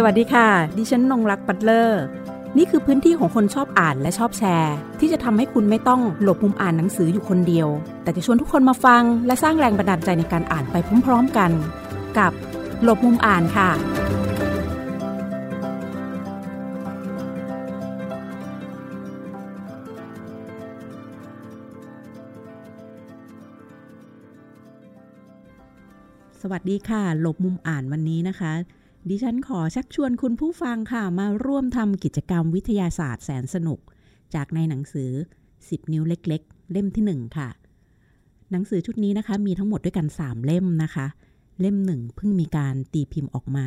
สวัสดีค่ะ ดิฉันนงรักปัตเลอร์ นี่คือพื้นที่ของคนชอบอ่านและชอบแชร์ ที่จะทำให้คุณไม่ต้องหลบมุมอ่านหนังสืออยู่คนเดียว แต่จะชวนทุกคนมาฟัง และสร้างแรงบันดาลใจในการอ่านไปพร้อม ๆกัน กับหลบมุมอ่านค่ะ สวัสดีค่ะ หลบมุมอ่านวันนี้นะคะ ดิฉันขอชักชวนคุณผู้ฟังค่ะ มาร่วมทำกิจกรรมวิทยาศาสตร์แสนสนุก จากในหนังสือ 10 นิ้วเล็ก ๆ เล่มที่ 1 ค่ะ หนังสือชุดนี้นะคะ มีทั้งหมดด้วยกัน 3 เล่มนะคะ เล่มหนึ่งเพิ่งมีการตีพิมพ์ออกมา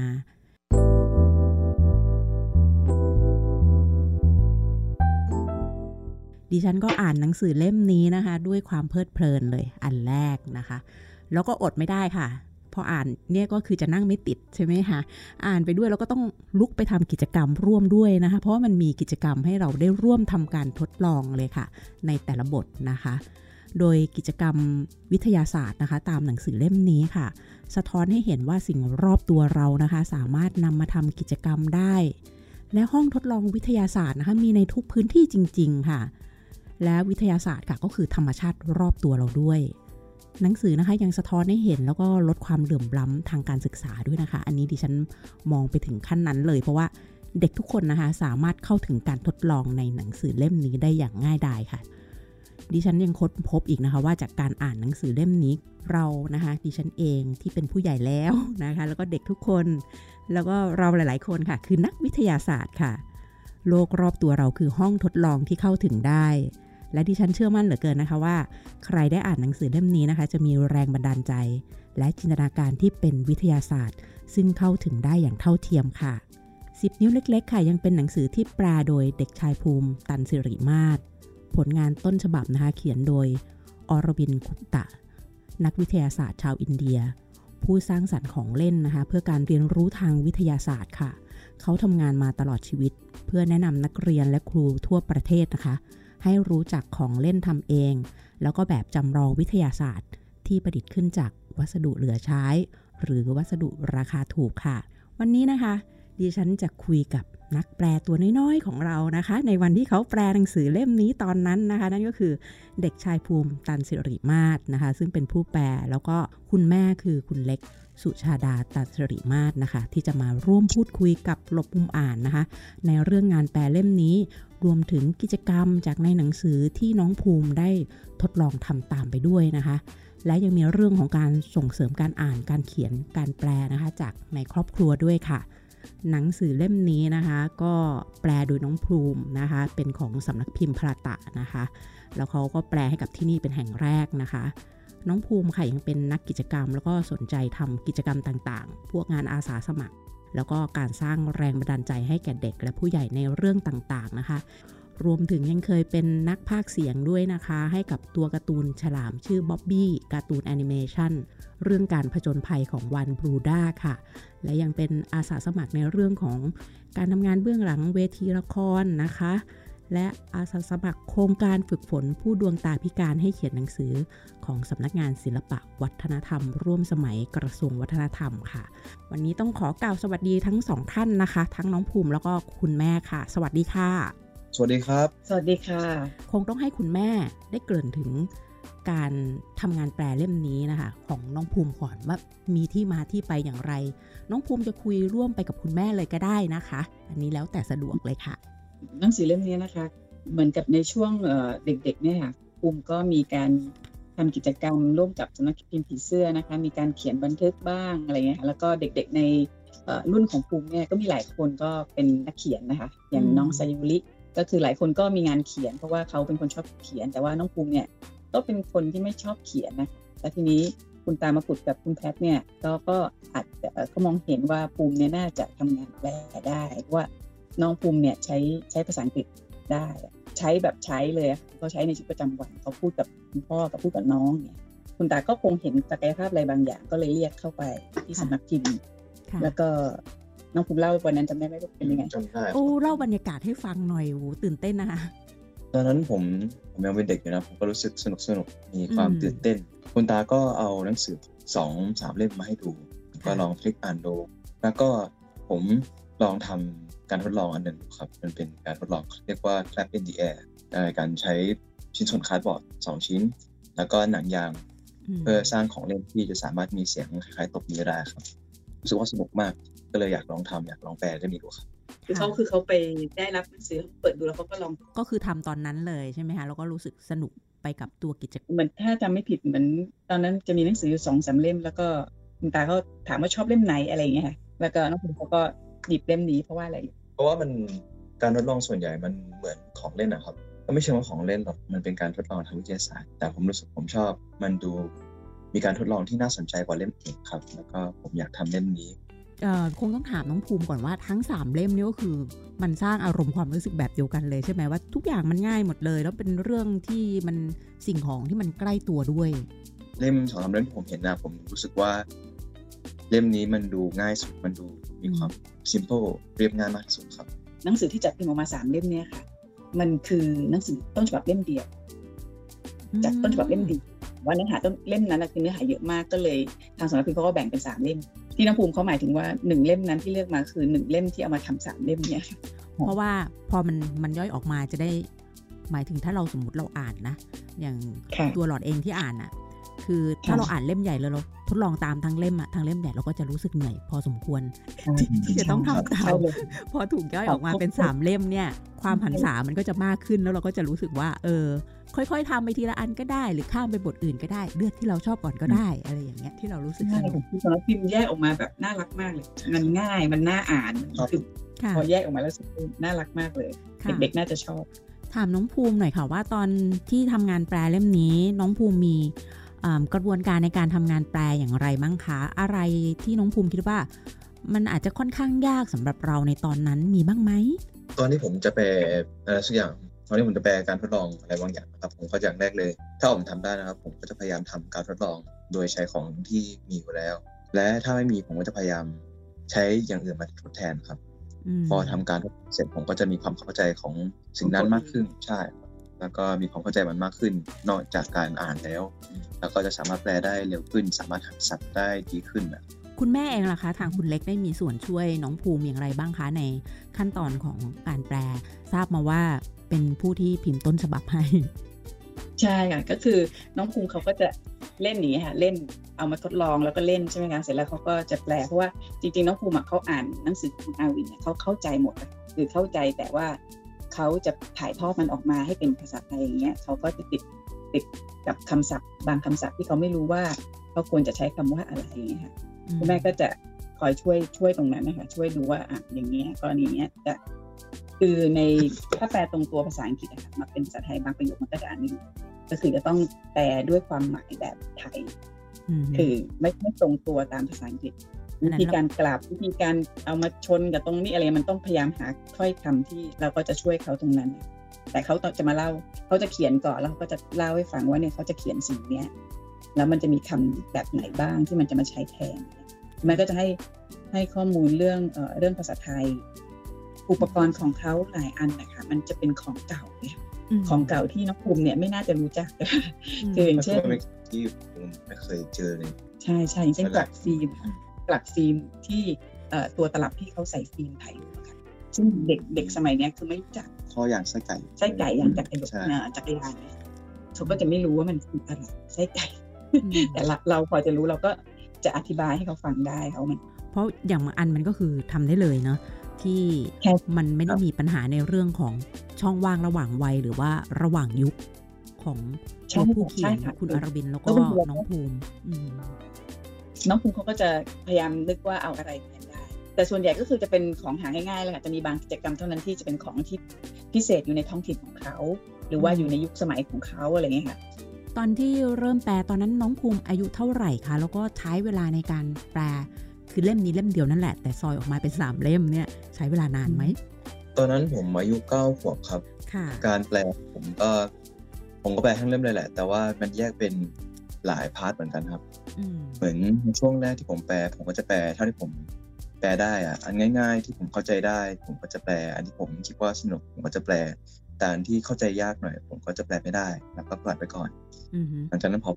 ดิฉันก็อ่านหนังสือเล่มนี้นะคะ ด้วยความเพลิดเพลินเลยอันแรกนะคะ แล้วก็อดไม่ได้ค่ะ พออ่านเนี่ยก็คือจะนั่งไม่ติดใช่ไหมคะอ่านไปด้วยแล้วก็ต้องลุกไปทำกิจกรรมร่วมด้วยนะคะ เพราะมันมีกิจกรรมให้เราได้ร่วมทำการทดลองเลยค่ะ ในแต่ละบทนะคะ โดยกิจกรรมวิทยาศาสตร์นะคะ ตามหนังสือเล่มนี้ค่ะ สะท้อนให้เห็นว่าสิ่งรอบตัวเรานะคะ สามารถนำมาทำกิจกรรมได้ และห้องทดลองวิทยาศาสตร์นะคะมีในทุกพื้นที่จริง ๆ ค่ะและวิทยาศาสตร์ค่ะก็คือธรรมชาติรอบตัวเราด้วย หนังสือนะคะยังสะท้อนให้เห็นแล้วก็ลดความเหลื่อมล้ำทางการศึกษาด้วยนะคะ อันนี้ดิฉันมองไปถึงขั้นนั้นเลย เพราะว่าเด็กทุกคนนะคะสามารถเข้าถึงการทดลองในหนังสือเล่มนี้ได้อย่างง่ายดายค่ะ ดิฉันยังค้นพบอีกนะคะว่าจากการอ่านหนังสือเล่มนี้เรานะคะดิฉันเองที่เป็นผู้ใหญ่แล้วนะคะ แล้วก็เด็กทุกคน แล้วก็เราหลาย ๆ คนค่ะ คือนักวิทยาศาสตร์ค่ะ โลกรอบตัวเราคือห้องทดลองที่เข้าถึงได้ และดิฉันเชื่อมั่นเหลือเกินนะคะว่า ใครได้อ่านหนังสือเล่มนี้นะคะ จะมีแรงบันดาลใจ และจินตนาการที่เป็นวิทยาศาสตร์ ซึ่งเข้าถึงได้อย่างเท่าเทียมค่ะ 10 นิ้วเล็กๆ ค่ะ ยังเป็นหนังสือที่แปลโดยเด็กชายภูมิ ตันศิริมาศผลงานต้นฉบับนะคะ เขียนโดยอรวินท์ คุปตะ นักวิทยาศาสตร์ชาวอินเดีย ผู้สร้างสรรค์ของเล่นนะคะ เพื่อการเรียนรู้ทางวิทยาศาสตร์ค่ะ เขาทำงานมาตลอดชีวิต เพื่อแนะนำนักเรียนและครูทั่วประเทศนะคะ ให้รู้จักของเล่นทำเอง แล้วก็แบบจำลองวิทยาศาสตร์ ที่ประดิษฐ์ขึ้นจากวัสดุเหลือใช้ หรือวัสดุราคาถูกค่ะ วันนี้นะคะ ดิฉันจะคุยกับนักแปลตัวน้อยๆของเรานะคะ ในวันที่เขาแปลหนังสือเล่มนี้ตอนนั้นนะคะ นั่นก็คือเด็กชายภูมิตันสิริมาศนะคะ ซึ่งเป็นผู้แปลแล้วก็คุณแม่คือคุณเล็ก สุชาดาตัสริมาศนะคะ ที่จะมาร่วมพูดคุยกับหลบมุมอ่านนะคะ ในเรื่องงานแปลเล่มนี้ รวมถึงกิจกรรมจากในหนังสือที่น้องภูมิได้ทดลองทำตามไปด้วยนะคะ และยังมีเรื่องของการส่งเสริมการอ่านการเขียนการแปลนะคะ จากในครอบครัวด้วยค่ะหนังสือเล่มนี้นะคะ ก็แปลโดยน้องภูมินะคะ เป็นของสำนักพิมพ์พลาตะนะคะ แล้วเขาก็แปลให้กับที่นี่เป็นแห่งแรกนะคะ น้องภูมิค่ะยังเป็นนักกิจกรรม แล้วก็สนใจทำกิจกรรมต่างๆ พวกงานอาสาสมัคร แล้วก็การสร้างแรงบันดาลใจให้แก่เด็ก และผู้ใหญ่ในเรื่องต่างๆนะคะ รวมถึงยังเคยเป็นนักพากเสียงด้วยนะคะ ให้กับตัวการ์ตูนฉลามชื่อบ๊อบบี้การ์ตูนแอนิเมชันเรื่องการผจญภัยของวันบรูด้าค่ะ และยังเป็นอาสาสมัครในเรื่องของการทำงานเบื้องหลังเวทีละครนะคะ และอาสาสมัครโครงการฝึกฝนผู้ดวงตาพิการให้เขียนหนังสือของสำนักงานศิลปะวัฒนธรรม ร่วมสมัยกระทรวงวัฒนธรรมค่ะ วันนี้ต้องขอกล่าวสวัสดีทั้งสองท่านนะคะ ทั้งน้องภูมิแล้วก็คุณแม่ค่ะ สวัสดีค่ะ สวัสดีครับ สวัสดีค่ะ คงต้องให้คุณแม่ได้เกริ่นถึงการทำงานแปลเล่มนี้นะคะ ของน้องภูมิก่อนว่ามีที่มาที่ไปอย่างไร น้องภูมิจะคุยร่วมไปกับคุณแม่เลยก็ได้นะคะ อันนี้แล้วแต่สะดวกเลยค่ะ หนังสือเล่มนี้นะคะ เหมือนกับในช่วงเด็กๆเนี่ยค่ะภูมิก็มีการทำกิจกรรมร่วมกับสำนักพิมพ์ผีเสื้อนะคะ มีการเขียนบันทึกบ้างอะไรเงี้ยแล้วก็เด็กๆในรุ่นของภูมิเนี่ยก็มีหลายคนก็เป็นนักเขียนนะคะ อย่างน้องไซยุริก็คือหลายคนก็มีงานเขียน เพราะว่าเขาเป็นคนชอบเขียน แต่ว่าน้องภูมิเนี่ยก็เป็นคนที่ไม่ชอบเขียนนะแล้วทีนี้คุณตามาปุดกับคุณแพทเนี่ยก็ก็อาจจะเขามองเห็นว่าภูมิเนี่ยน่าจะทำงานแปลได้ว่า น้องภูมิเนี่ยใช้ใช้ภาษาอังกฤษได้ ใช้แบบใช้เลยเขาใช้ในชีวิตประจำวันเขาพูดกับคุณพ่อกับพูดกับน้องเนี่ย คุณตาก็คงเห็นศักยภาพอะไรบางอย่าง ก็เลยเรียกเข้าไปที่สำนักพิมพ์แล้วก็น้องภูมิเล่าวันนั้นจำได้ไหมเป็นยังไงจำได้โอ้เล่าบรรยากาศให้ฟังหน่อยโอ้ตื่นเต้นนะคะตอนนั้นผมผมยังเป็นเด็กอยู่นะผมก็รู้สึกสนุกสนุกมีความอืมตื่นเต้น คุณตาก็เอาหนังสือสองสามเล่มมาให้ดู ก็ลองพลิกอ่านดู แล้วก็ผมลองทำ การทดลองอันหนึ่งครับ มันเป็นการทดลองเรียกว่า clap in the air การใช้ชิ้นส่วน cardboard สองชิ้น แล้วก็หนังยาง เพื่อสร้างของเล่นที่จะสามารถมีเสียงคล้ายๆตบมือได้ครับรู้สึกว่าสนุกมากก็เลยอยากลองทำอยากลองแปลได้มีดูครับคือเขาคือเขาไปได้รับหนังสือเปิดดูแล้วเขาก็ลองก็คือทำตอนนั้นเลยใช่ไหมคะแล้วก็รู้สึกสนุกไปกับตัวกิจกรรมเหมือนถ้าจำไม่ผิดเหมือนตอนนั้นจะมีหนังสืออยู่สองสามเล่ม แล้วก็คุณตาเขาถามว่าชอบเล่มไหนอะไรอย่างเงี้ยค่ะแล้วก็น้องคุณเขาก็หยิบเล่มนี้เพราะว่าอะไรเพ ราะว่ามันการทดลองส่วนใหญ่มันเหมือนของเล่นนะครับ ก็ไม่ใช่ว่าของเล่นหรอกมันเป็นการทดลองทางวิทยาศาสตร์ แต่ผมรู้สึกผมชอบ มันดูมีการทดลองที่น่าสนใจกว่าเล่มอื่นครับ แล้วก็ผมอยากทำเล่มนี้เอ่อคงต้องถามน้องภูมิก่อนว่าทั้ง 3 เล่มนี้ก็คือ มันสร้างอารมณ์ความรู้สึกแบบเดียวกันเลยใช่ไหมว่าทุกอย่างมันง่ายหมดเลย แล้วเป็นเรื่องที่มันสิ่งของที่มันใกล้ตัวด้วย เล่มสองสามเล่มที่ผมเห็นนะผมรู้สึกว่า เล่มนี้มันดูง่ายสุดมันดูมีความ simple เรียบง่ายมากที่สุดครับ หนังสือที่จัดพิมพ์ออกมาสามเล่มเนี่ยค่ะ มันคือหนังสือต้นฉบับเล่มเดียว จากต้นฉบับเล่มเดียวว่าเนื้อหาต้นเล่มนั้นนะคือเนื้อหาเยอะมากก็เลยทางสำนักพิมพ์เขาก็แบ่งเป็นสามเล่ม ที่น้ำภูมิเขาหมายถึงว่าหนึ่งเล่มนั้นที่เลือกมาคือหนึ่งเล่มที่เอามาทำสามเล่มเนี่ยค่ะเพราะว่าพอมันมันย่อยออกมาจะได้ หมายถึงถ้าเราสมมติเราอ่านนะ อย่างค่ะตัวหลอดเองที่อ่านอะ คือถ้าค่ะเราอ่านเล่มใหญ่แล้วเราทดลองตามทั้งเล่มอะทั้งเล่มใหญ่เราก็จะรู้สึกเหนื่อยพอสมควรที่จะต้องทำตามใช่เลยพอถูกย่อยออกมาเป็นครับสามเล่มเนี่ย ความหันษามันก็จะมากขึ้นแล้วเราก็จะรู้สึกว่า เออ ค่อย ๆทำไปทีละอันก็ได้ หรือข้ามไปบทอื่นก็ได้ เลือกที่เราชอบก่อนก็ได้ อะไรอย่างเงี้ยที่เรารู้สึกสใช่นุกคือสำนักพิมพ์แยกออกมาแบบน่ารักมากเลยมันง่ายมันน่าอ่านครับคือค่ะพอแยกออกมาแล้วรู้สึกน่ารักมากเลยค่ะเด็กๆน่าจะชอบถามน้องภูมิหน่อยค่ะว่าตอนที่ทำงานแปลเล่มนี้ น้องภูมิมีอ่า กระบวนการในการทำงานแปลอย่างไรบ้างคะ อะไรที่น้องภูมิคิดว่า มันอาจจะค่อนข้างยากสำหรับเราในตอนนั้นมีบ้างไหม ตอนที่ผมจะแปลอะไรสักอย่าง ตอนที่ผมจะแปลการทดลองอะไรบางอย่างนะครับ ผมก็อย่างแรกเลย ถ้าผมทำได้นะครับ ผมก็จะพยายามทำการทดลอง โดยใช้ของที่มีอยู่แล้ว และถ้าไม่มีผมก็จะพยายามใช้อย่างอื่นมาทดแทนครับมพอทำการทดลองเสร็จผมก็จะมีความเข้าใจของสิ่งนั้นมากขึ้นใช่ครับ แล้วก็มีความเข้าใจมันมากขึ้น นอกจากการอ่านแล้ว แล้วก็จะสามารถแปลได้เร็วขึ้น สามารถหัดศัพท์ได้ดีขึ้นนะคุณแม่เองล่ะคะ ทางคุณเล็กได้มีส่วนช่วยน้องภูมิอย่างไรบ้างคะในขั้นตอนของการแปล ทราบมาว่าเป็นผู้ที่พิมพ์ต้นฉบับให้ใช่ค่ะก็คือน้องภูมิเขาก็จะเล่นอย่างนี้ยค่ะเล่นเอามาทดลองแล้วก็เล่นใช่ไหมคะเสร็จแล้วเขาก็จะแปลเพราะว่าจริงๆน้องภูมิอะเขาอ่านหนังสือคุณอาวินเนี่ยเขาเข้าใจหมดอะคือเข้าใจแต่ว่า เขาจะถ่ายทอดมันออกมาให้เป็นภาษาไทยอย่างเงี้ยเขาก็จะติดติดกับคำศัพท์ บางคำศัพท์ที่เขาไม่รู้ว่าเขาควรจะใช้คำว่าอะไรอย่างเงี้ยค่ะคุณแม่ก็จะคอยช่วยช่วยตรงนั้นนะคะช่วยดูว่าอะอย่างเงี้ยกรณีเนี้ยจะคือในถ้าแปลตรงตัวภาษาอังกฤษอะค่ะมาเป็นภาษาไทยบางประโยคมันก็จะอ่านไม่รู้ก็คือจะต้องแปลด้วยความหมายแบบไทยมคือไม่ไม่ตรงตัวตามภาษาอังกฤษอัน วินั้นธีการกลับวิธีการเอามาชนกับตรงนี้อะไรมันต้องพยายามหาถ้อยคำที่เราก็จะช่วยเขาตรงนั้น แต่เขาจะมาเล่าเขาจะเขียนก่อนแล้วเขาก็จะเล่าให้ฟังว่าเนี่ยเขาจะเขียนสิ่งเนี้ยแล้วมันจะมีคำแบบไหนบ้างที่มันจะมาใช้แทนมันก็จะให้ให้ข้อมูลเรื่องเอ่อเรื่องภาษาไทย อุปกรณ์ของเขาหลายอันนะคะมันจะเป็นของเก่าเนี่ยมของเก่าที่น้องภูมิเนี่ยไม่น่าจะรู้จักมคืออย่างมันเช่นก็เป็นที่ผมไม่เคยเจอเลย ใช่ใช่อย่างเช่นเวลาลักฟิล์มก ลักฟิล์มที่เอ่อตัวตลับที่เขาใส่ฟิล์มถ่ายรูปอะค่ะซึ่งเด็กเด็กสมัยเนี้ยคือไม่รู้จักข้ออย่างไส้ไก่ไส้ไก่อย่างจักรยานใช่เอ่อจักรยานเนี่ยเขาก็จะไม่รู้ว่ามันคืออะไรไส้ไก่อืมแต่ละเราพอจะรู้เราก็จะอธิบายให้เขาฟังได้เขามัน เพราะอย่างบางอันมันก็คือทำได้เลยเนาะที่ใช่มันไม่ได้มีปัญหาในเรื่องของช่องว่างระหว่างวัยหรือว่าระหว่างยุคของใช่ตัวผู้เขียนใช่ค่ะคุณอารบินแล้วก็แล้วคุณภูมิน้องภูมิอืม น้องภูมิเขาก็จะพยายามนึกว่าเอาอะไรแทนได้ แต่ส่วนใหญ่ก็คือจะเป็นของหาง่ายๆเลยค่ะจะมีบางกิจกรรมเท่านั้นที่จะเป็นของที่พิเศษอยู่ในท้องถิ่นของเขา หรือว่าอยู่ในยุคสมัยของเขาอะไรเงี้ยค่ะตอนที่เริ่มแปลตอนนั้นน้องภูมิอายุเท่าไหร่คะแล้วก็ใช้เวลาในการแปลคือเล่มนี้เล่มเดียวนั่นแหละ แต่ซอยออกมาเป็นสามเล่มเนี่ยใช้เวลานานไหมตอนนั้นผมอายุเก้าขวบครับการแปลผมก็ผมก็แปลทั้งเล่มเลยแหละ แต่ว่ามันแยกเป็น หลาย part เหมือนกันครับอืมเหมือนในช่วงแรกที่ผมแปล ผมก็จะแปลเท่าที่ผมแปลได้อะอันง่าย ๆ ที่ผมเข้าใจได้ ผมก็จะแปล อันที่ผมคิดว่าสนุกผมก็จะแปลแต่อันที่เข้าใจยากหน่อย ผมก็จะแปลไม่ได้แล้วก็ปล่อยไปก่อนอืมหลังจากนั้นพอ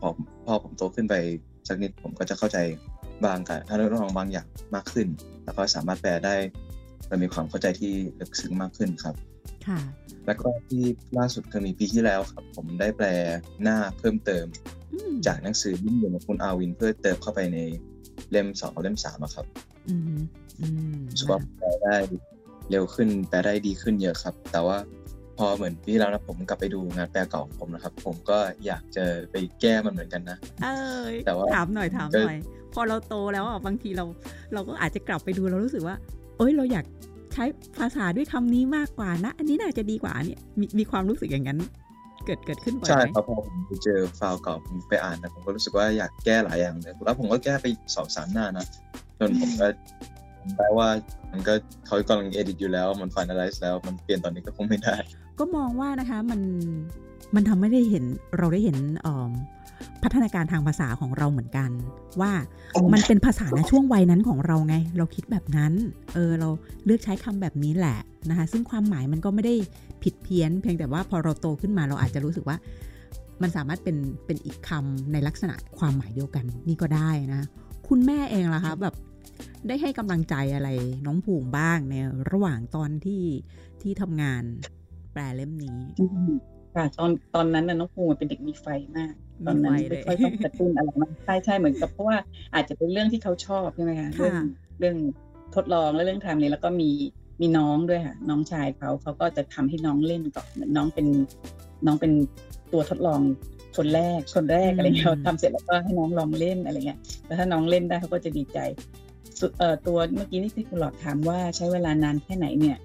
พอพอผมโตขึ้นไปสักนิดผมก็จะเข้าใจบางการถ้าเราลองบางอย่างมากขึ้น แล้วก็สามารถแปลได้เรามีความเข้าใจที่ลึกซึ้งมากขึ้นครับค่ะ แล้วก็ที่ล่าสุดคือมีปีที่แล้วครับ ผมได้แปลหน้าเพิ่มเติม จากหนังสือยิ่งเด่นของคุณอาวินเพื่อเติมเข้าไปในเล่มสองกับเล่มสามครับอืมอืมรู้สึกว่าแปลได้เร็วขึ้นแปลได้ดีขึ้นเยอะครับ แต่ว่าพอเหมือนปีแล้วนะผมกลับไปดูงานแปลเก่าของผมนะครับ ผมก็อยากจะไปแก้มันเหมือนกันนะเออแต่ว่าถามหน่อยถามหน่อย พอเราโตแล้วอะบางทีเรา เราก็อาจจะกลับไปดูเรารู้สึกว่า เอ้ยเราอยาก ใช้ภาษาด้วยคำนี้มากกว่านะ อันนี้น่าจะดีกว่าเนี่ยมีมีความรู้สึกอย่างนั้น เกิดเกิดขึ้นบ่อยใช่ไหมครับพอผมไปเจอไฟล์เก่าผมไปอ่านนะผมก็รู้สึกว่าอยากแก้หลายอย่างเลยแล้วผมก็แก้ไปสองสามหน้านะจนผมก็จำได้ว่ามันก็เขากำลังเอดิตอยู่แล้วมันฟิน a ล i z e แล้ว มันเปลี่ยนตอนนี้ก็คงไม่ได้ ก็มองว่านะคะมันมันทำให้ได้เห็นเราได้เห็นเอิ่ม พัฒนาการทางภาษาของเราเหมือนกัน ว่ามันเป็นภาษาในช่วงวัยนั้นของเราไง เราคิดแบบนั้น เออเราเลือกใช้คำแบบนี้แหละนะคะ ซึ่งความหมายมันก็ไม่ได้ผิดเพี้ยน เพียงแต่ว่าพอเราโตขึ้นมาเราอาจจะรู้สึกว่า มันสามารถเป็นเป็นอีกคำในลักษณะความหมายเดียวกันนี่ก็ได้นะ คุณแม่เองล่ะคะแบบได้ให้กำลังใจอะไรน้องภูมิบ้างในระหว่างตอนที่ที่ทำงานแปลเล่มนี้ ค่ะตอนตอนนั้นน่ะน้องภูมิเป็นเด็กมีไฟมาก ตอนนั้นมีไฟเลยไม่ค่อยต้องกระตุ้นอะไรมากใช่ใช่เหมือนกับเพราะว่าอาจจะเป็นเรื่องที่เขาชอบใช่ไหมคะเรื่องเรื่องทดลองและเรื่องทำนี้แล้วก็มีมีน้องด้วยค่ะ น้องชายเขาเขาก็จะทำให้น้องเล่นก่อนเหมือนน้องเป็นน้องเป็นตัวทดลองคนแรกคนแรกอะไรเงี้ยทำเสร็จแล้วก็ให้น้องลองเล่นอะไรเงี้ยแล้วถ้าน้องเล่นได้เขาก็จะดีใจสุดเอ่อ ตัวเมื่อกี้นี่ที่คุณหลอดถามว่าใช้เวลานานแค่ไหนเนี่ย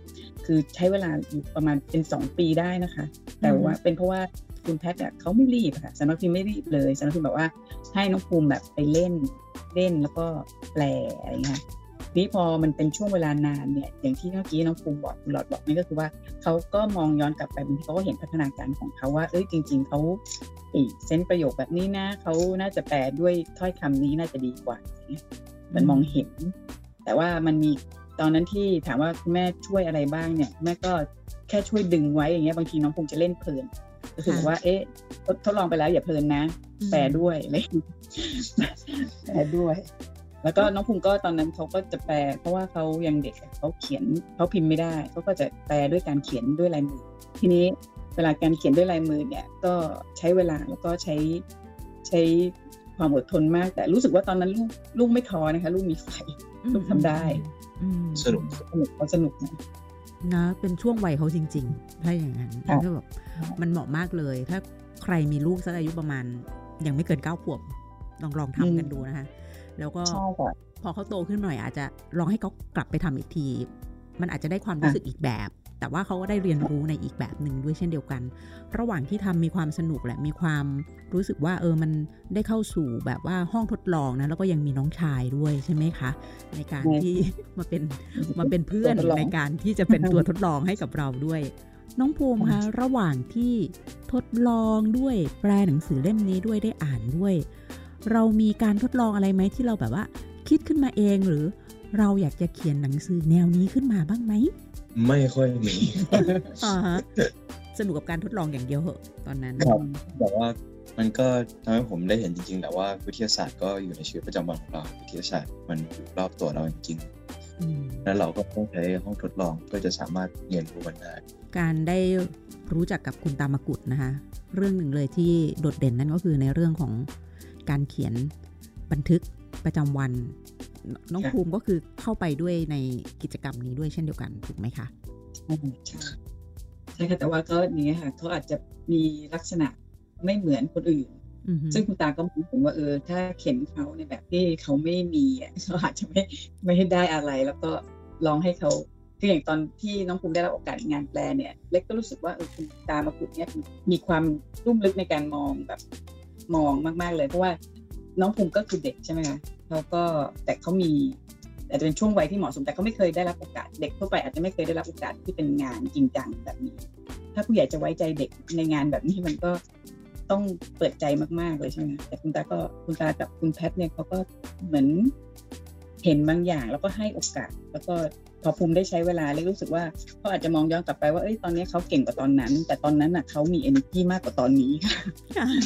คือใช้เวลาอยู่ประมาณเป็นสองปีได้นะคะ แต่ว่าเป็นเพราะว่าคุณแพทย์อะเขาไม่รีบค่ะสำนักพิมพ์ไม่รีบเลยสำนักพิมพ์แบบว่าให้น้องภูมิแบบไปเล่นเล่นแล้วก็แปลอะไรเงี้ยนี่พอมันเป็นช่วงเวลานานเนี่ย อย่างที่เมื่อกี้น้องภูมิบอกคุณหลอดบอกนี่ก็คือว่าเขาก็มองย้อนกลับไปบางทีเขาก็เห็นพัฒนาการของเขาว่าเอ้ยจริง ๆเขาเอ้ยเซนส์ประโยคแบบนี้นะเขาน่าจะแปลด้วยถ้อยคำนี้น่าจะดีกว่าอย่างเงี้ย มันมองเห็น แต่ว่ามันมีตอนนั้นที่ถามว่าคุณแม่ช่วยอะไรบ้างเนี่ยแม่ก็แค่ช่วยดึงไว้อย่างเงี้ยบางทีน้องภูมิจะเล่นเพลินก็คือบอกว่า เอ๊ะทดทดลองไปแล้วอย่าเพลินนะแปลด้วยอะไรอย่างเงี้ยแปลด้วย แล้วก็น้องภูมิก็ตอนนั้นเขาก็จะแปล เพราะว่าเขายังเด็กอะเขาเขียนเขาพิมพ์ไม่ได้เขาก็จะแปลด้วยการเขียนด้วยลายมือ ทีนี้เวลาการเขียนด้วยลายมือเนี่ย ก็ใช้เวลาแล้วก็ใช้ใช้ ความอดทนมาก แต่รู้สึกว่าตอนนั้นลูกลูกไม่ท้อนะคะ ลูกมีไฟลูกทำได้อืมสนุกสนุกเขาสนุกนะนะเป็นช่วงวัยเขาจริง ๆ ถ้าอย่างนั้นค่ะก็แบบมันเหมาะมากเลย ถ้าใครมีลูกสักอายุประมาณ ยังไม่เกินเก้าขวบลองลองทำกันดูนะคะ แล้วก็ใช่ค่ะพอเขาโตขึ้นหน่อยอาจจะลองให้เขากลับไปทำอีกที มันอาจจะได้ความรู้สึกอีกแบบ แต่ว่าเขาก็ได้เรียนรู้ในอีกแบบหนึ่งด้วยเช่นเดียวกัน ระหว่างที่ทำมีความสนุกแหละมีความรู้สึกว่าเออมันได้เข้าสู่แบบว่าห้องทดลองนะแล้วก็ยังมีน้องชายด้วยใช่ไหมคะ ในการใช่ที่มาเป็นมาเป็นเพื่อนตัวทดลองในการที่จะเป็นตัวทดลองให้กับเราด้วย น้องภูมิคะระหว่างที่ทดลองด้วยแปลหนังสือเล่มนี้ด้วยได้อ่านด้วย เรามีการทดลองอะไรไหมที่เราแบบว่า คิดขึ้นมาเองหรือ เราอยากจะเขียนหนังสือแนวนี้ขึ้นมาบ้างไหม ไม่ค่อยมีอ่าฮะสนุกกับการทดลองอย่างเดียวเหอะตอนนั้นครับแต่ว่ามันก็ทำให้ผมได้เห็นจริง ๆแหละว่าวิทยาศาสตร์ก็อยู่ในชีวิตประจำวันของเรา วิทยาศาสตร์มันอยู่รอบตัวเราจริงอืมๆแล้วเราก็ต้องใช้ห้องทดลองเพื่อจะสามารถเรียนรู้มันได้ การได้รู้จักกับคุณตามกุฎนะคะ เรื่องหนึ่งเลยที่โดดเด่นนั่นก็คือในเรื่องของการเขียนบันทึกประจำวัน น้องค่ะภูมิก็คือเข้าไปด้วยในกิจกรรมนี้ด้วยเช่นเดียวกันถูกไหมคะใช่ค่ะแต่ว่าก็อย่างเงี้ยค่ะเขาอาจจะมีลักษณะไม่เหมือนคนอื่นอือฮึซึ่งคุณตาก็มองเห็นว่าเออ ถ้าเข็นเขาในแบบที่เขาไม่มีอะเขาอาจจะไม่ไม่ได้อะไร แล้วก็ลองให้เขาคืออย่างตอนที่น้องภูมิได้รับโอกาสงานแปลเนี่ย เล็กก็รู้สึกว่าเออคุณตามากุดเนี่ยมีความรุ่มลึกในการมองแบบมองมาก ๆ เลยเพราะว่า น้องภูมิก็คือเด็กใช่ไหมคะเขาก็แต่เขามีอาจจะเป็นช่วงวัยที่เหมาะสมแต่เขาไม่เคยได้รับโอกาส เด็กทั่วไปอาจจะไม่เคยได้รับโอกาสที่เป็นงานจริงจังแบบนี้ ถ้าผู้ใหญ่จะไว้ใจเด็กในงานแบบนี้มันก็ต้องเปิดใจมากๆเลยใช่ไหมแต่คุณตาก็คุณตากับคุณแพทเนี่ยเขาก็เหมือนเห็นบางอย่างแล้วก็ให้โอกาส แล้วก็ พอภูมิได้ใช้เวลาเลยรู้สึกว่าเขาอาจจะมองย้อนกลับไปว่าเอ้ยตอนนี้เขาเก่งกว่าตอนนั้น แต่ตอนนั้นน่ะเขามี energy มากกว่าตอนนี้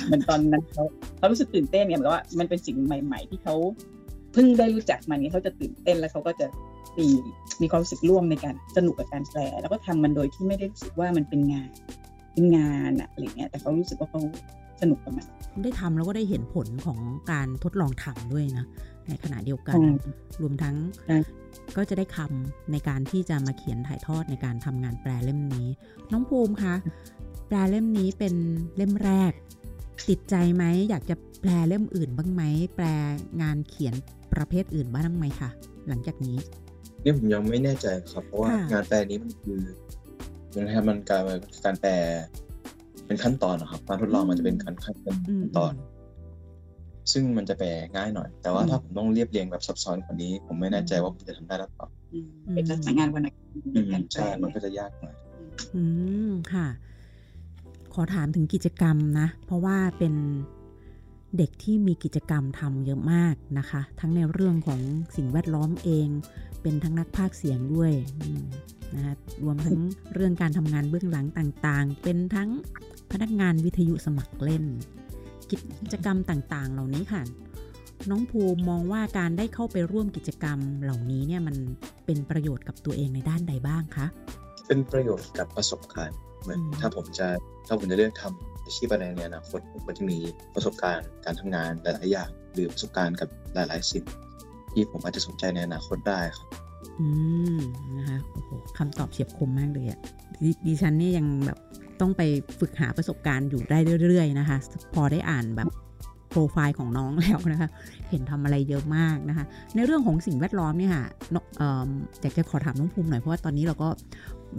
เหมือนตอนนั้นเขาเขารู้สึกตื่นเต้นเนี่ยเหมือนกับว่ามันเป็นสิ่งใหม่ ๆ ที่เขาเพิ่งได้รู้จักมันเนี่ยเขาจะตื่นเต้นแล้วเขาก็จะมีมีความรู้สึกร่วมในการสนุกกับการแปลแล้วก็ทำมันโดยที่ไม่ได้รู้สึกว่ามันเป็นงานเป็นงานอะอะไรเงี้ยแต่เขารู้สึกว่าเขา สนุกกับมันได้ทำแล้วก็ได้เห็นผลของการทดลองทำด้วยนะ ในขณะเดียวกัน รวมทั้งก็จะได้คำในการที่จะมาเขียนถ่ายทอดในการทำงานแปลเล่มนี้ น้องภูมิคะแปลเล่มนี้เป็นเล่มแรก ติดใจไหมอยากจะแปลเล่มอื่นบ้างไหมแปลงานเขียนประเภทอื่นบ้างไหมคะหลังจากนี้นี่ผมยังไม่แน่ใจครับ เพราะว่างานแปลนี้มันคือมันทำมันการการแปล เป็นขั้นตอนนะครับการทดลองมันจะเป็นขั้นขั้นตอน ซึ่งมันจะแปลง่ายหน่อย แต่ว่าถ้าผมต้องเรียบเรียงแบบซับซ้อนกว่านี้ ผมไม่แน่ใจว่าผมจะทำได้หรือเปล่าเป็นการงานวันไหนใช่มันก็จะยากหน่อยอืมค่ะ ขอถามถึงกิจกรรมนะ เพราะว่าเป็นเด็กที่มีกิจกรรมทำเยอะมากนะคะ ทั้งในเรื่องของสิ่งแวดล้อมเอง เป็นทั้งนักพากเสียงด้วยนะคะรวมทั้งเรื่องการทำงานเบื้องหลังต่างๆ เป็นทั้ง พนักงานวิทยุสมัครเล่น กิจกรรมต่างๆ เหล่านี้ค่ะ น้องภูมิมองว่าการได้เข้าไปร่วมกิจกรรมเหล่านี้เนี่ยมันเป็นประโยชน์กับตัวเองในด้านใดบ้างคะเป็นประโยชน์กับประสบการณ์เหมือนถ้าผมจะถ้าผมจะเลือกทำอาชีพอะไรในอนาคตผมก็จะมีประสบการณ์การทำงานหลายๆอย่างหรือประสบการณ์กับหลายๆสิ่งที่ผมอาจจะสนใจในอนาคตได้ครับอืมนะคะโอ้โหคำตอบเฉียบคมมากเลยอะดิฉันนี่ยังแบบ ต้องไปฝึกหาประสบการณ์อยู่ได้เรื่อยๆนะคะ พอได้อ่านแบบโปรไฟล์ของน้องแล้วนะคะ เห็นทำอะไรเยอะมากนะคะ ในเรื่องของสิ่งแวดล้อมเนี่ยค่ะอยากจะขอถามน้องภูมิหน่อยเพราะว่าตอนนี้เราก็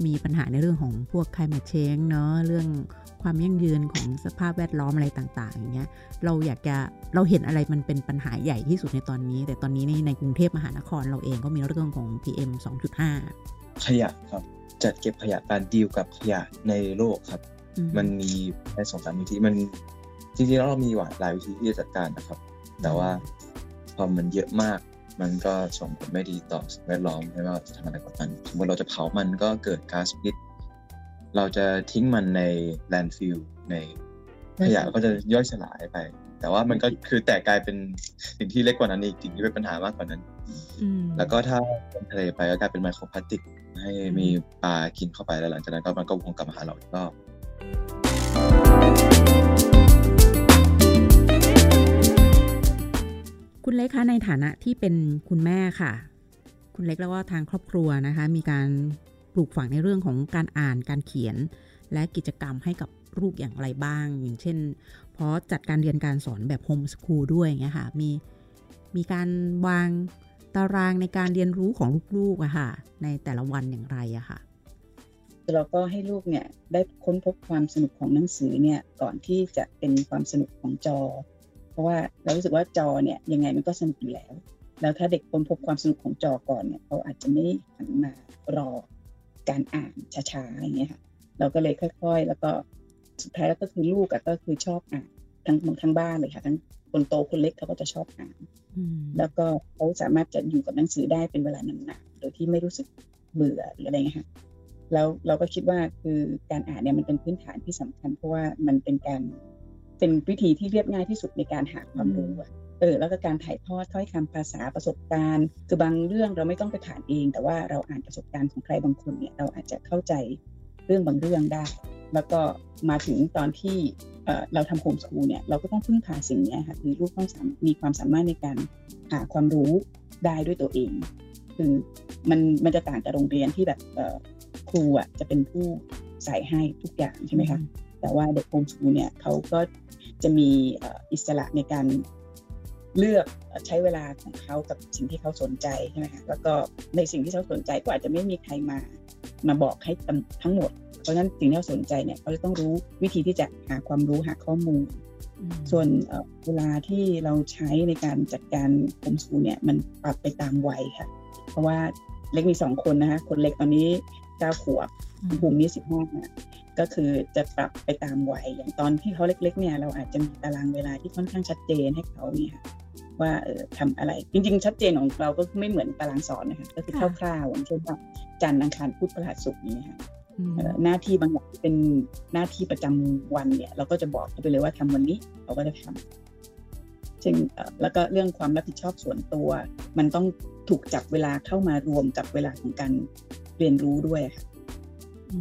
มีปัญหาในเรื่องของพวก climate change เนาะเรื่องความยั่งยืนของสภาพแวดล้อมอะไรต่างๆอย่างเงี้ยเราอยากจะเราเห็นอะไรมันเป็นปัญหาใหญ่ที่สุดในตอนนี้ แต่ตอนนี้ในในกรุงเทพมหานครเราเองก็มีเรื่องของ PM 2.5 ขยะครับ จัดเก็บขยะการดีลกับขยะในโลกครับ มันมีแค่สองสามวิธีมันจริงๆแล้วเรามีหลายวิธีที่จะจัดการนะครับ แต่ว่าพอมันเยอะมาก มันก็ส่งผลไม่ดีต่อสิ่งแวดล้อมไม่ว่าจะทำอะไรกับมันสมมติเราจะเผามันก็เกิดก๊าซพิษเราจะทิ้งมันใน landfill ในขยะก็จะย่อยสลายไป แต่ว่ามันก็คือแต่กลายเป็นสิ่งที่เล็กกว่านั้นอีกสิ่งที่เป็นปัญหามากกว่านั้น แล้วก็ถ้าลงทะเลไปก็กลายเป็นไมโครพลาสติก ให้มีปลากินเข้าไปแล้วหลังจากนั้นก็มันก็วงกลับมาหาเราอีกรอบคุณเล็กคะในฐานะที่เป็นคุณแม่ค่ะ คุณเล็กแล้วก็ทางครอบครัวนะคะ มีการปลูกฝังในเรื่องของการอ่านการเขียน และกิจกรรมให้กับลูกอย่างไรบ้าง อย่างเช่นเพราะจัดการเรียนการสอนแบบโฮมสคูลด้วยเงี้ยค่ะมีมีการวาง ตารางในการเรียนรู้ของลูกๆอะค่ะ ในแต่ละวันอย่างไรอะค่ะ เราก็ให้ลูกเนี่ยได้ค้นพบความสนุกของหนังสือเนี่ยก่อนที่จะเป็นความสนุกของจอ เพราะว่าเรารู้สึกว่าจอเนี่ยยังไงมันก็สนุกอยู่แล้ว แล้วถ้าเด็กค้นพบความสนุกของจอก่อนเนี่ยเขาอาจจะไม่หันมารอการอ่านช้าๆอย่างเงี้ยค่ะเราก็เลยค่อย ๆ แล้วก็สุดท้ายแล้วก็คือลูกก็คือชอบอ่านทั้งทั้งบ้านเลยค่ะทั้ง คนโตคนเล็กเขาก็จะชอบอ่านแล้วก็เขาสามารถจะอยู่กับหนังสือได้เป็นเวลานานๆโดยที่ไม่รู้สึกเบื่อหรืออะไรเงี้ยค่ะแล้วเราก็คิดว่าคือการอ่านเนี่ยมันเป็นพื้นฐานที่สำคัญ เพราะว่ามันเป็นการเป็นวิธีที่เรียบง่ายที่สุดในการหาความรู้เออแล้วก็การถ่ายทอดถ้อยคำภาษาประสบการณ์ คือบางเรื่องเราไม่ต้องไปผ่านเอง แต่ว่าเราอ่านประสบการณ์ของใครบางคนเนี่ยเราอาจจะเข้าใจเรื่องบางเรื่องได้ แล้วก็มาถึงตอนที่เราทำโฮมสคูลเนี่ยเราก็ต้องพึ่งพาสิ่งนี้ค่ะคือลูกต้องมีความสามารถในการหาความรู้ได้ด้วยตัวเอง คือมันมันจะต่างจากโรงเรียนที่แบบครูอะจะเป็นผู้ใส่ให้ทุกอย่างใช่ไหมคะแต่ว่าเด็กโฮมสคูลเนี่ยเขาก็จะมีอิสระในการ เลือกใช้เวลาของเขากับสิ่งที่เขาสนใจใช่ไหมคะแล้วก็ในสิ่งที่เขาสนใจก็อาจจะไม่มีใครมามาบอกให้ทั้งหมด เพราะฉะนั้นสิ่งที่เขาสนใจเนี่ยเขาจะต้องรู้วิธีที่จะหาความรู้หาข้อมูล ส่วนเวลาที่เราใช้ในการจัดการโฮมสคูลเนี่ยมันปรับไปตามวัยค่ะ เพราะว่าเล็กมีสองคนนะคะคนเล็กตอนนี้เก้าขวบภูมินี้สิบห้าก็คือจะปรับไปตามวัยอย่างตอนที่เขาเล็ก ๆ เนี่ยเราอาจจะมีตารางเวลาที่ค่อนข้างชัดเจนให้เขาเนี่ย ว่าเออทำอะไร จริง ๆ ชัดเจนของเราก็ไม่เหมือนตารางสอนนะคะก็คือคร่าวๆอย่างเช่นว่าจันทร์อังคารพุธพฤหัสศุกร์นี้ค่ะหน้าที่บางอย่างเป็นหน้าที่ประจำวันเนี่ย เราก็จะบอกเขาไปเลยว่าทำวันนี้เขาก็จะทำซึ่งแล้วก็เรื่องความรับผิดชอบส่วนตัว มันต้องถูกจับเวลาเข้ามารวมกับเวลาของการเรียนรู้ด้วยค่ะ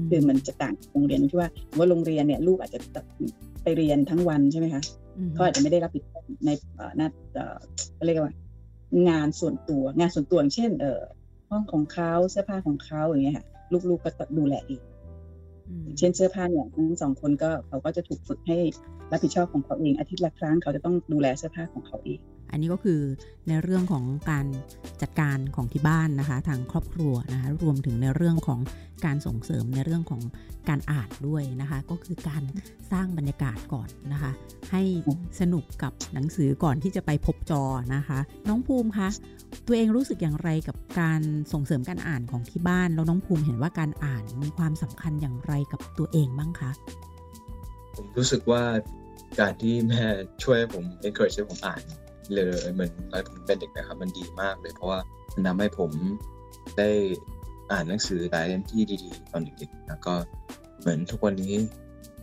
คือมันจะต่างโรงเรียนที่ว่าว่าโรงเรียนเนี่ย ลูกอาจจะไปเรียนทั้งวันใช่ไหมคะเขาอาจจะไม่ได้รับผิดชอบ ในหน้าเรียกว่างานส่วนตัวงานส่วนตัวเช่น เออห้องของเขาเสื้อผ้าของเขาอย่างเงี้ยค่ะลูกๆก็ดูแลเองเช่นเสื้อผ้าเนี่ยทั้งสองคนก็เขาก็จะถูกฝึกให้รับผิดชอบของเขาเองอาทิตย์ละครั้งเขาจะต้องดูแลเสื้อผ้าของเขาเอง อันนี้ก็คือในเรื่องของการจัดการของที่บ้านนะคะ ทางครอบครัวนะคะรวมถึงในเรื่องของการส่งเสริมในเรื่องของการอ่านด้วยนะคะ ก็คือการสร้างบรรยากาศก่อนนะคะ ให้สนุกกับหนังสือก่อนที่จะไปพบจอนะคะ น้องภูมิคะตัวเองรู้สึกอย่างไรกับการส่งเสริมการอ่านของที่บ้านแล้วน้องภูมิเห็นว่าการอ่านมีความสำคัญอย่างไรกับตัวเองบ้างคะผมรู้สึกว่าการที่แม่ช่วยผม encourage ให้ผมอ่าน เลยเหมือนตอนผมเป็นเด็กนะครับ มันดีมากเลย เพราะว่ามันทำให้ผมได้อ่านหนังสือหลายเล่มที่ดีๆ ตอนเด็กๆแล้วก็เหมือนทุกวันนี้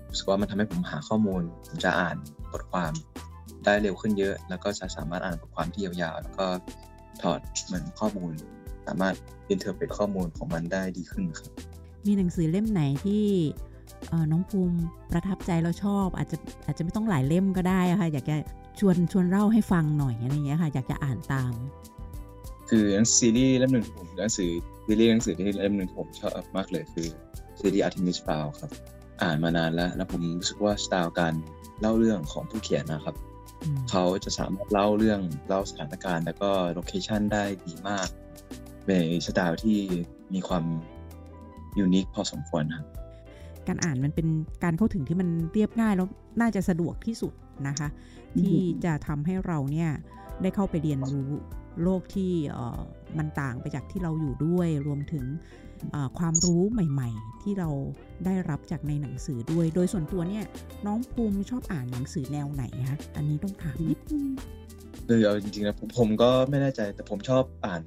รู้สึกว่ามันทำให้ผมหาข้อมูลผมจะอ่านบทความได้เร็วขึ้นเยอะ แล้วก็จะสามารถอ่านบทความที่ยาวๆ แล้วก็ถอดเหมือนข้อมูล สามารถอินเทอร์เ e ตข้อมูลของมันได้ดีขึ้นครับ มีหนังสือเล่มไหนที่น้องภูมิประทับใจแล้วชอบ อาจจะอาจจะไม่ต้องหลายเล่มก็ได้ค่ะอยากจะ ชวนชวนเล่าให้ฟังหน่อยอะไรเงี้ยค่ะ อยากจะอ่านตาม คือหนังซีรีส์เล่มหนึ่งที่ผมหนังสือซีรีส์หนังสือที่เล่มหนึ่งผมชอบมากเลยคือซีรีส์ Artemis Fowl ครับ อ่านมานานแล้ว แล้วผมรู้สึกว่าสไตล์การเล่าเรื่องของผู้เขียนนะครับ เขาจะสามารถเล่าเรื่องเล่าสถานการณ์ แล้วก็ location ได้ดีมากในสไตล์ที่มีความยูนิคพอสมควรครับการอ่านมันเป็นการเข้าถึงที่มันเรียบง่ายแล้วน่าจะสะดวกที่สุด นะคะ ที่จะทำให้เราเนี่ยได้เข้าไปเรียนรู้โลกที่มันต่างไปจากที่เราอยู่ด้วย รวมถึงความรู้ใหม่ๆ ที่เราได้รับจากในหนังสือด้วย โดยส่วนตัวเนี่ยน้องภูมิชอบอ่านหนังสือแนวไหนคะอันนี้ต้องถามนิดนึงคือเอาจริงๆนะผมก็ไม่แน่ใจแต่ผมชอบอ่าน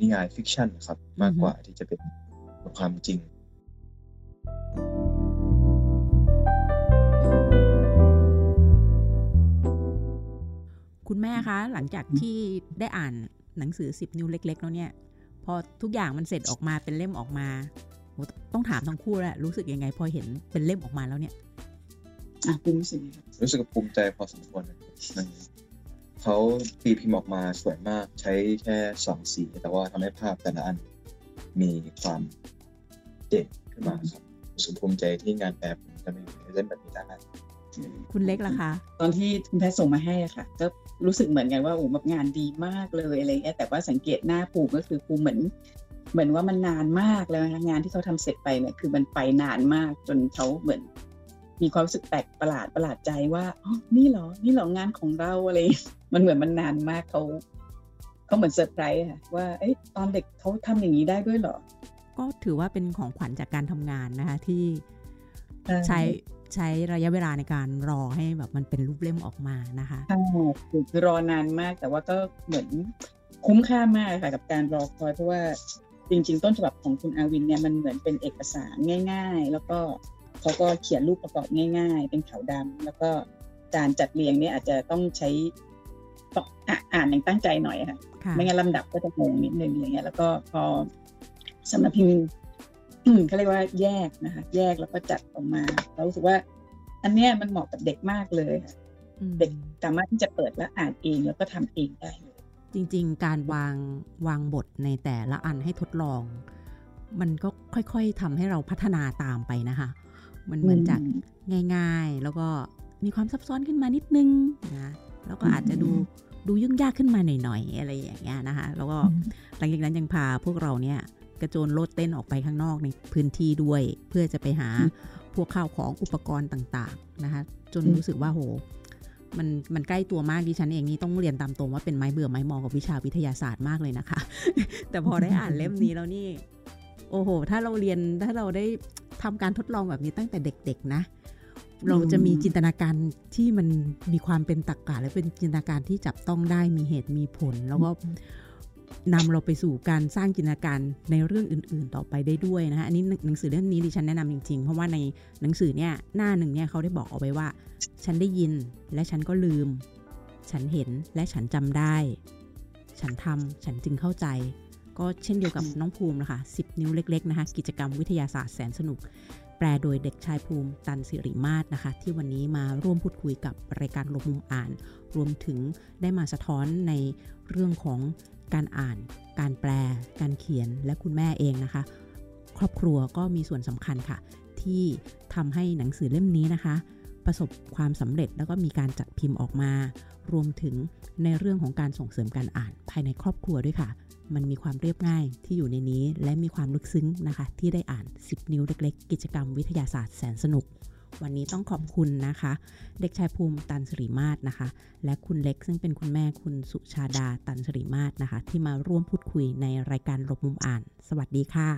นิยายฟิกชันครับ มากกว่าที่จะเป็นความจริง คุณแม่คะ หลังจากที่ได้อ่านหนังสือสิบนิ้วเล็ก ๆ แล้วเนี่ย พอทุกอย่างมันเสร็จออกมาเป็นเล่มออกมา ต้องถามทั้งคู่แหละรู้สึกยังไง พอเห็นเป็นเล่มออกมาแล้วเนี่ยอะภูมิรู้สึกรู้สึกภูมิใจพอสมควรเขาตีพิมพ์ออกมาสวยมากใช้แค่สองสี แต่ว่าทำให้ภาพแต่ละอันมีความเด่นขึ้นมาครับรู้สึกภูมิใจที่งานแบบจะมีเล่มแบบนี้ได้ คุณเล็กล่ะคะ ตอนที่คุณแพทส่งมาให้อะค่ะ ก็รู้สึกเหมือนกันว่าโอ้แบบงานดีมากเลยอะไรเงี้ยแต่ว่าสังเกตหน้าภูมิก็คือภูมิเหมือน เหมือนว่ามันนานมากแล้วงานที่เขาทำเสร็จไปเนี่ยคือมันไปนานมากจนเขาเหมือน มีความรู้สึกแปลกประหลาดประหลาดใจว่าอ๋อนี่เหรอ นี่เหรองานของเราอะไร มันเหมือนมันนานมากเขาเขาเหมือนเซอร์ไพรส์ค่ะว่าเอ้ตอนเด็กเขาทำอย่างนี้ได้ด้วยเหรอ ก็ถือว่าเป็นของขวัญจากการทำงานนะคะที่ใช้ ใช้ระยะเวลาในการรอให้แบบมันเป็นรูปเล่มออกมานะคะใช่คือรอนานมากแต่ว่าก็เหมือนคุ้มค่ามากค่ะกับการรอคอยเพราะว่าจริง ๆ ต้นฉบับของคุณอาวินเนี่ยมันเหมือนเป็นเอกสารง่าย ๆ แล้วก็เขาก็เขียนรูปประกอบง่าย ๆ เป็นขาวดำแล้วก็การจัดเรียงเนี่ยอาจจะต้องใช้อ่านอย่างตั้งใจหน่อยค่ะ ไม่งั้นลำดับก็จะงงนิดนึงอย่างเงี้ย แล้วก็พอสำนักพิมพ์ เขาเรียกว่าแยกนะคะ แยกแล้วก็จัดออกมา เรารู้สึกว่า อันเนี้ยมันเหมาะกับเด็กมากเลยเด็กสามารถที่จะเปิดและอ่านเองแล้วก็ทำเองได้ จริง ๆ การวางวางบทในแต่ละอันให้ทดลอง มันก็ค่อยๆทำให้เราพัฒนาตามไปนะคะ มันเหมือนจากง่าย ๆ แล้วก็มีความซับซ้อนขึ้นมานิดนึงนะแล้วก็อาจจะดูดูยุ่งยากขึ้นมาหน่อยๆอะไรอย่างเงี้ยนะคะ แล้วก็หลังจากนั้นยังพาพวกเราเนี่ยก ระโจนโลดเต้นออกไปข้างนอกในพื้นที่ด้วย เพื่อจะไปหาพวกข้าวของอุปกรณ์ต่างๆนะคะจนรู้สึกว่าโหมันมันใกล้ตัวมากดิฉันเองนี่ต้องเรียนตามตรงว่าเป็นไม้เบื่อไม้มอกับวิชาวิทยาศาสตร์มากเลยนะคะ แต่พอได้อ่านเล่มนี้แล้วนี่ โอ้โห ถ้าเราเรียนถ้าเราได้ทำการทดลองแบบนี้ตั้งแต่เด็ก ๆ นะ เราจะมีจินตนาการที่มันมีความเป็นตรรกะและเป็นจินตนาการที่จับต้องได้มีเหตุมีผล แล้วก็ นำเราไปสู่การสร้างจินตนาการในเรื่องอื่น ๆ ต่อไปได้ด้วยนะคะอันนี้หนังสือเล่มนี้ดิฉันแนะนำจริง ๆ เพราะว่าในหนังสือเนี่ยหน้าหนึ่งเนี่ยเขาได้บอกเอาไว้ว่า ฉันได้ยินและฉันก็ลืม ฉันเห็นและฉันจำได้ ฉันทำฉันจึงเข้าใจ ก็เช่นเดียวกับน้องภูมินะคะ10นิ้วเล็ก ๆ นะคะ กิจกรรมวิทยาศาสตร์แสนสนุก แปลโดยเด็กชายภูมิตันสิริมาศนะคะ ที่วันนี้มาร่วมพูดคุยกับรายการลงมุมอ่าน รวมถึงได้มาสะท้อนในเรื่องของ การอ่าน การแปล การเขียนและคุณแม่เองนะคะ ครอบครัวก็มีส่วนสำคัญค่ะ ที่ทำให้หนังสือเล่มนี้นะคะ ประสบความสำเร็จแล้วก็มีการจัดพิมพ์ออกมา รวมถึงในเรื่องของการส่งเสริมการอ่านภายในครอบครัวด้วยค่ะ มันมีความเรียบง่ายที่อยู่ในนี้ และมีความลึกซึ้งนะคะ ที่ได้อ่าน 10 นิ้วเล็ก ๆ กิจกรรมวิทยาศาสตร์แสนสนุก วันนี้ต้องขอบคุณนะคะ เด็กชายภูมิตันสริมาศนะคะ และคุณเล็กซึ่งเป็นคุณแม่คุณสุชาดาตันสริมาศนะคะ ที่มาร่วมพูดคุยในรายการหลบมุมอ่าน สวัสดีค่ะ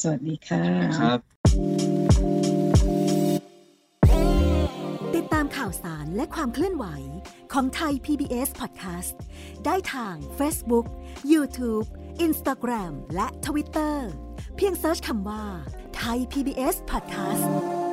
สวัสดีค่ะครับ ติดตามข่าวสารและความเคลื่อนไหวของไทย PBS Podcast ได้ทาง Facebook, YouTube, Instagram และ Twitter เพียงเซิร์ชคำว่าไทย PBS Podcast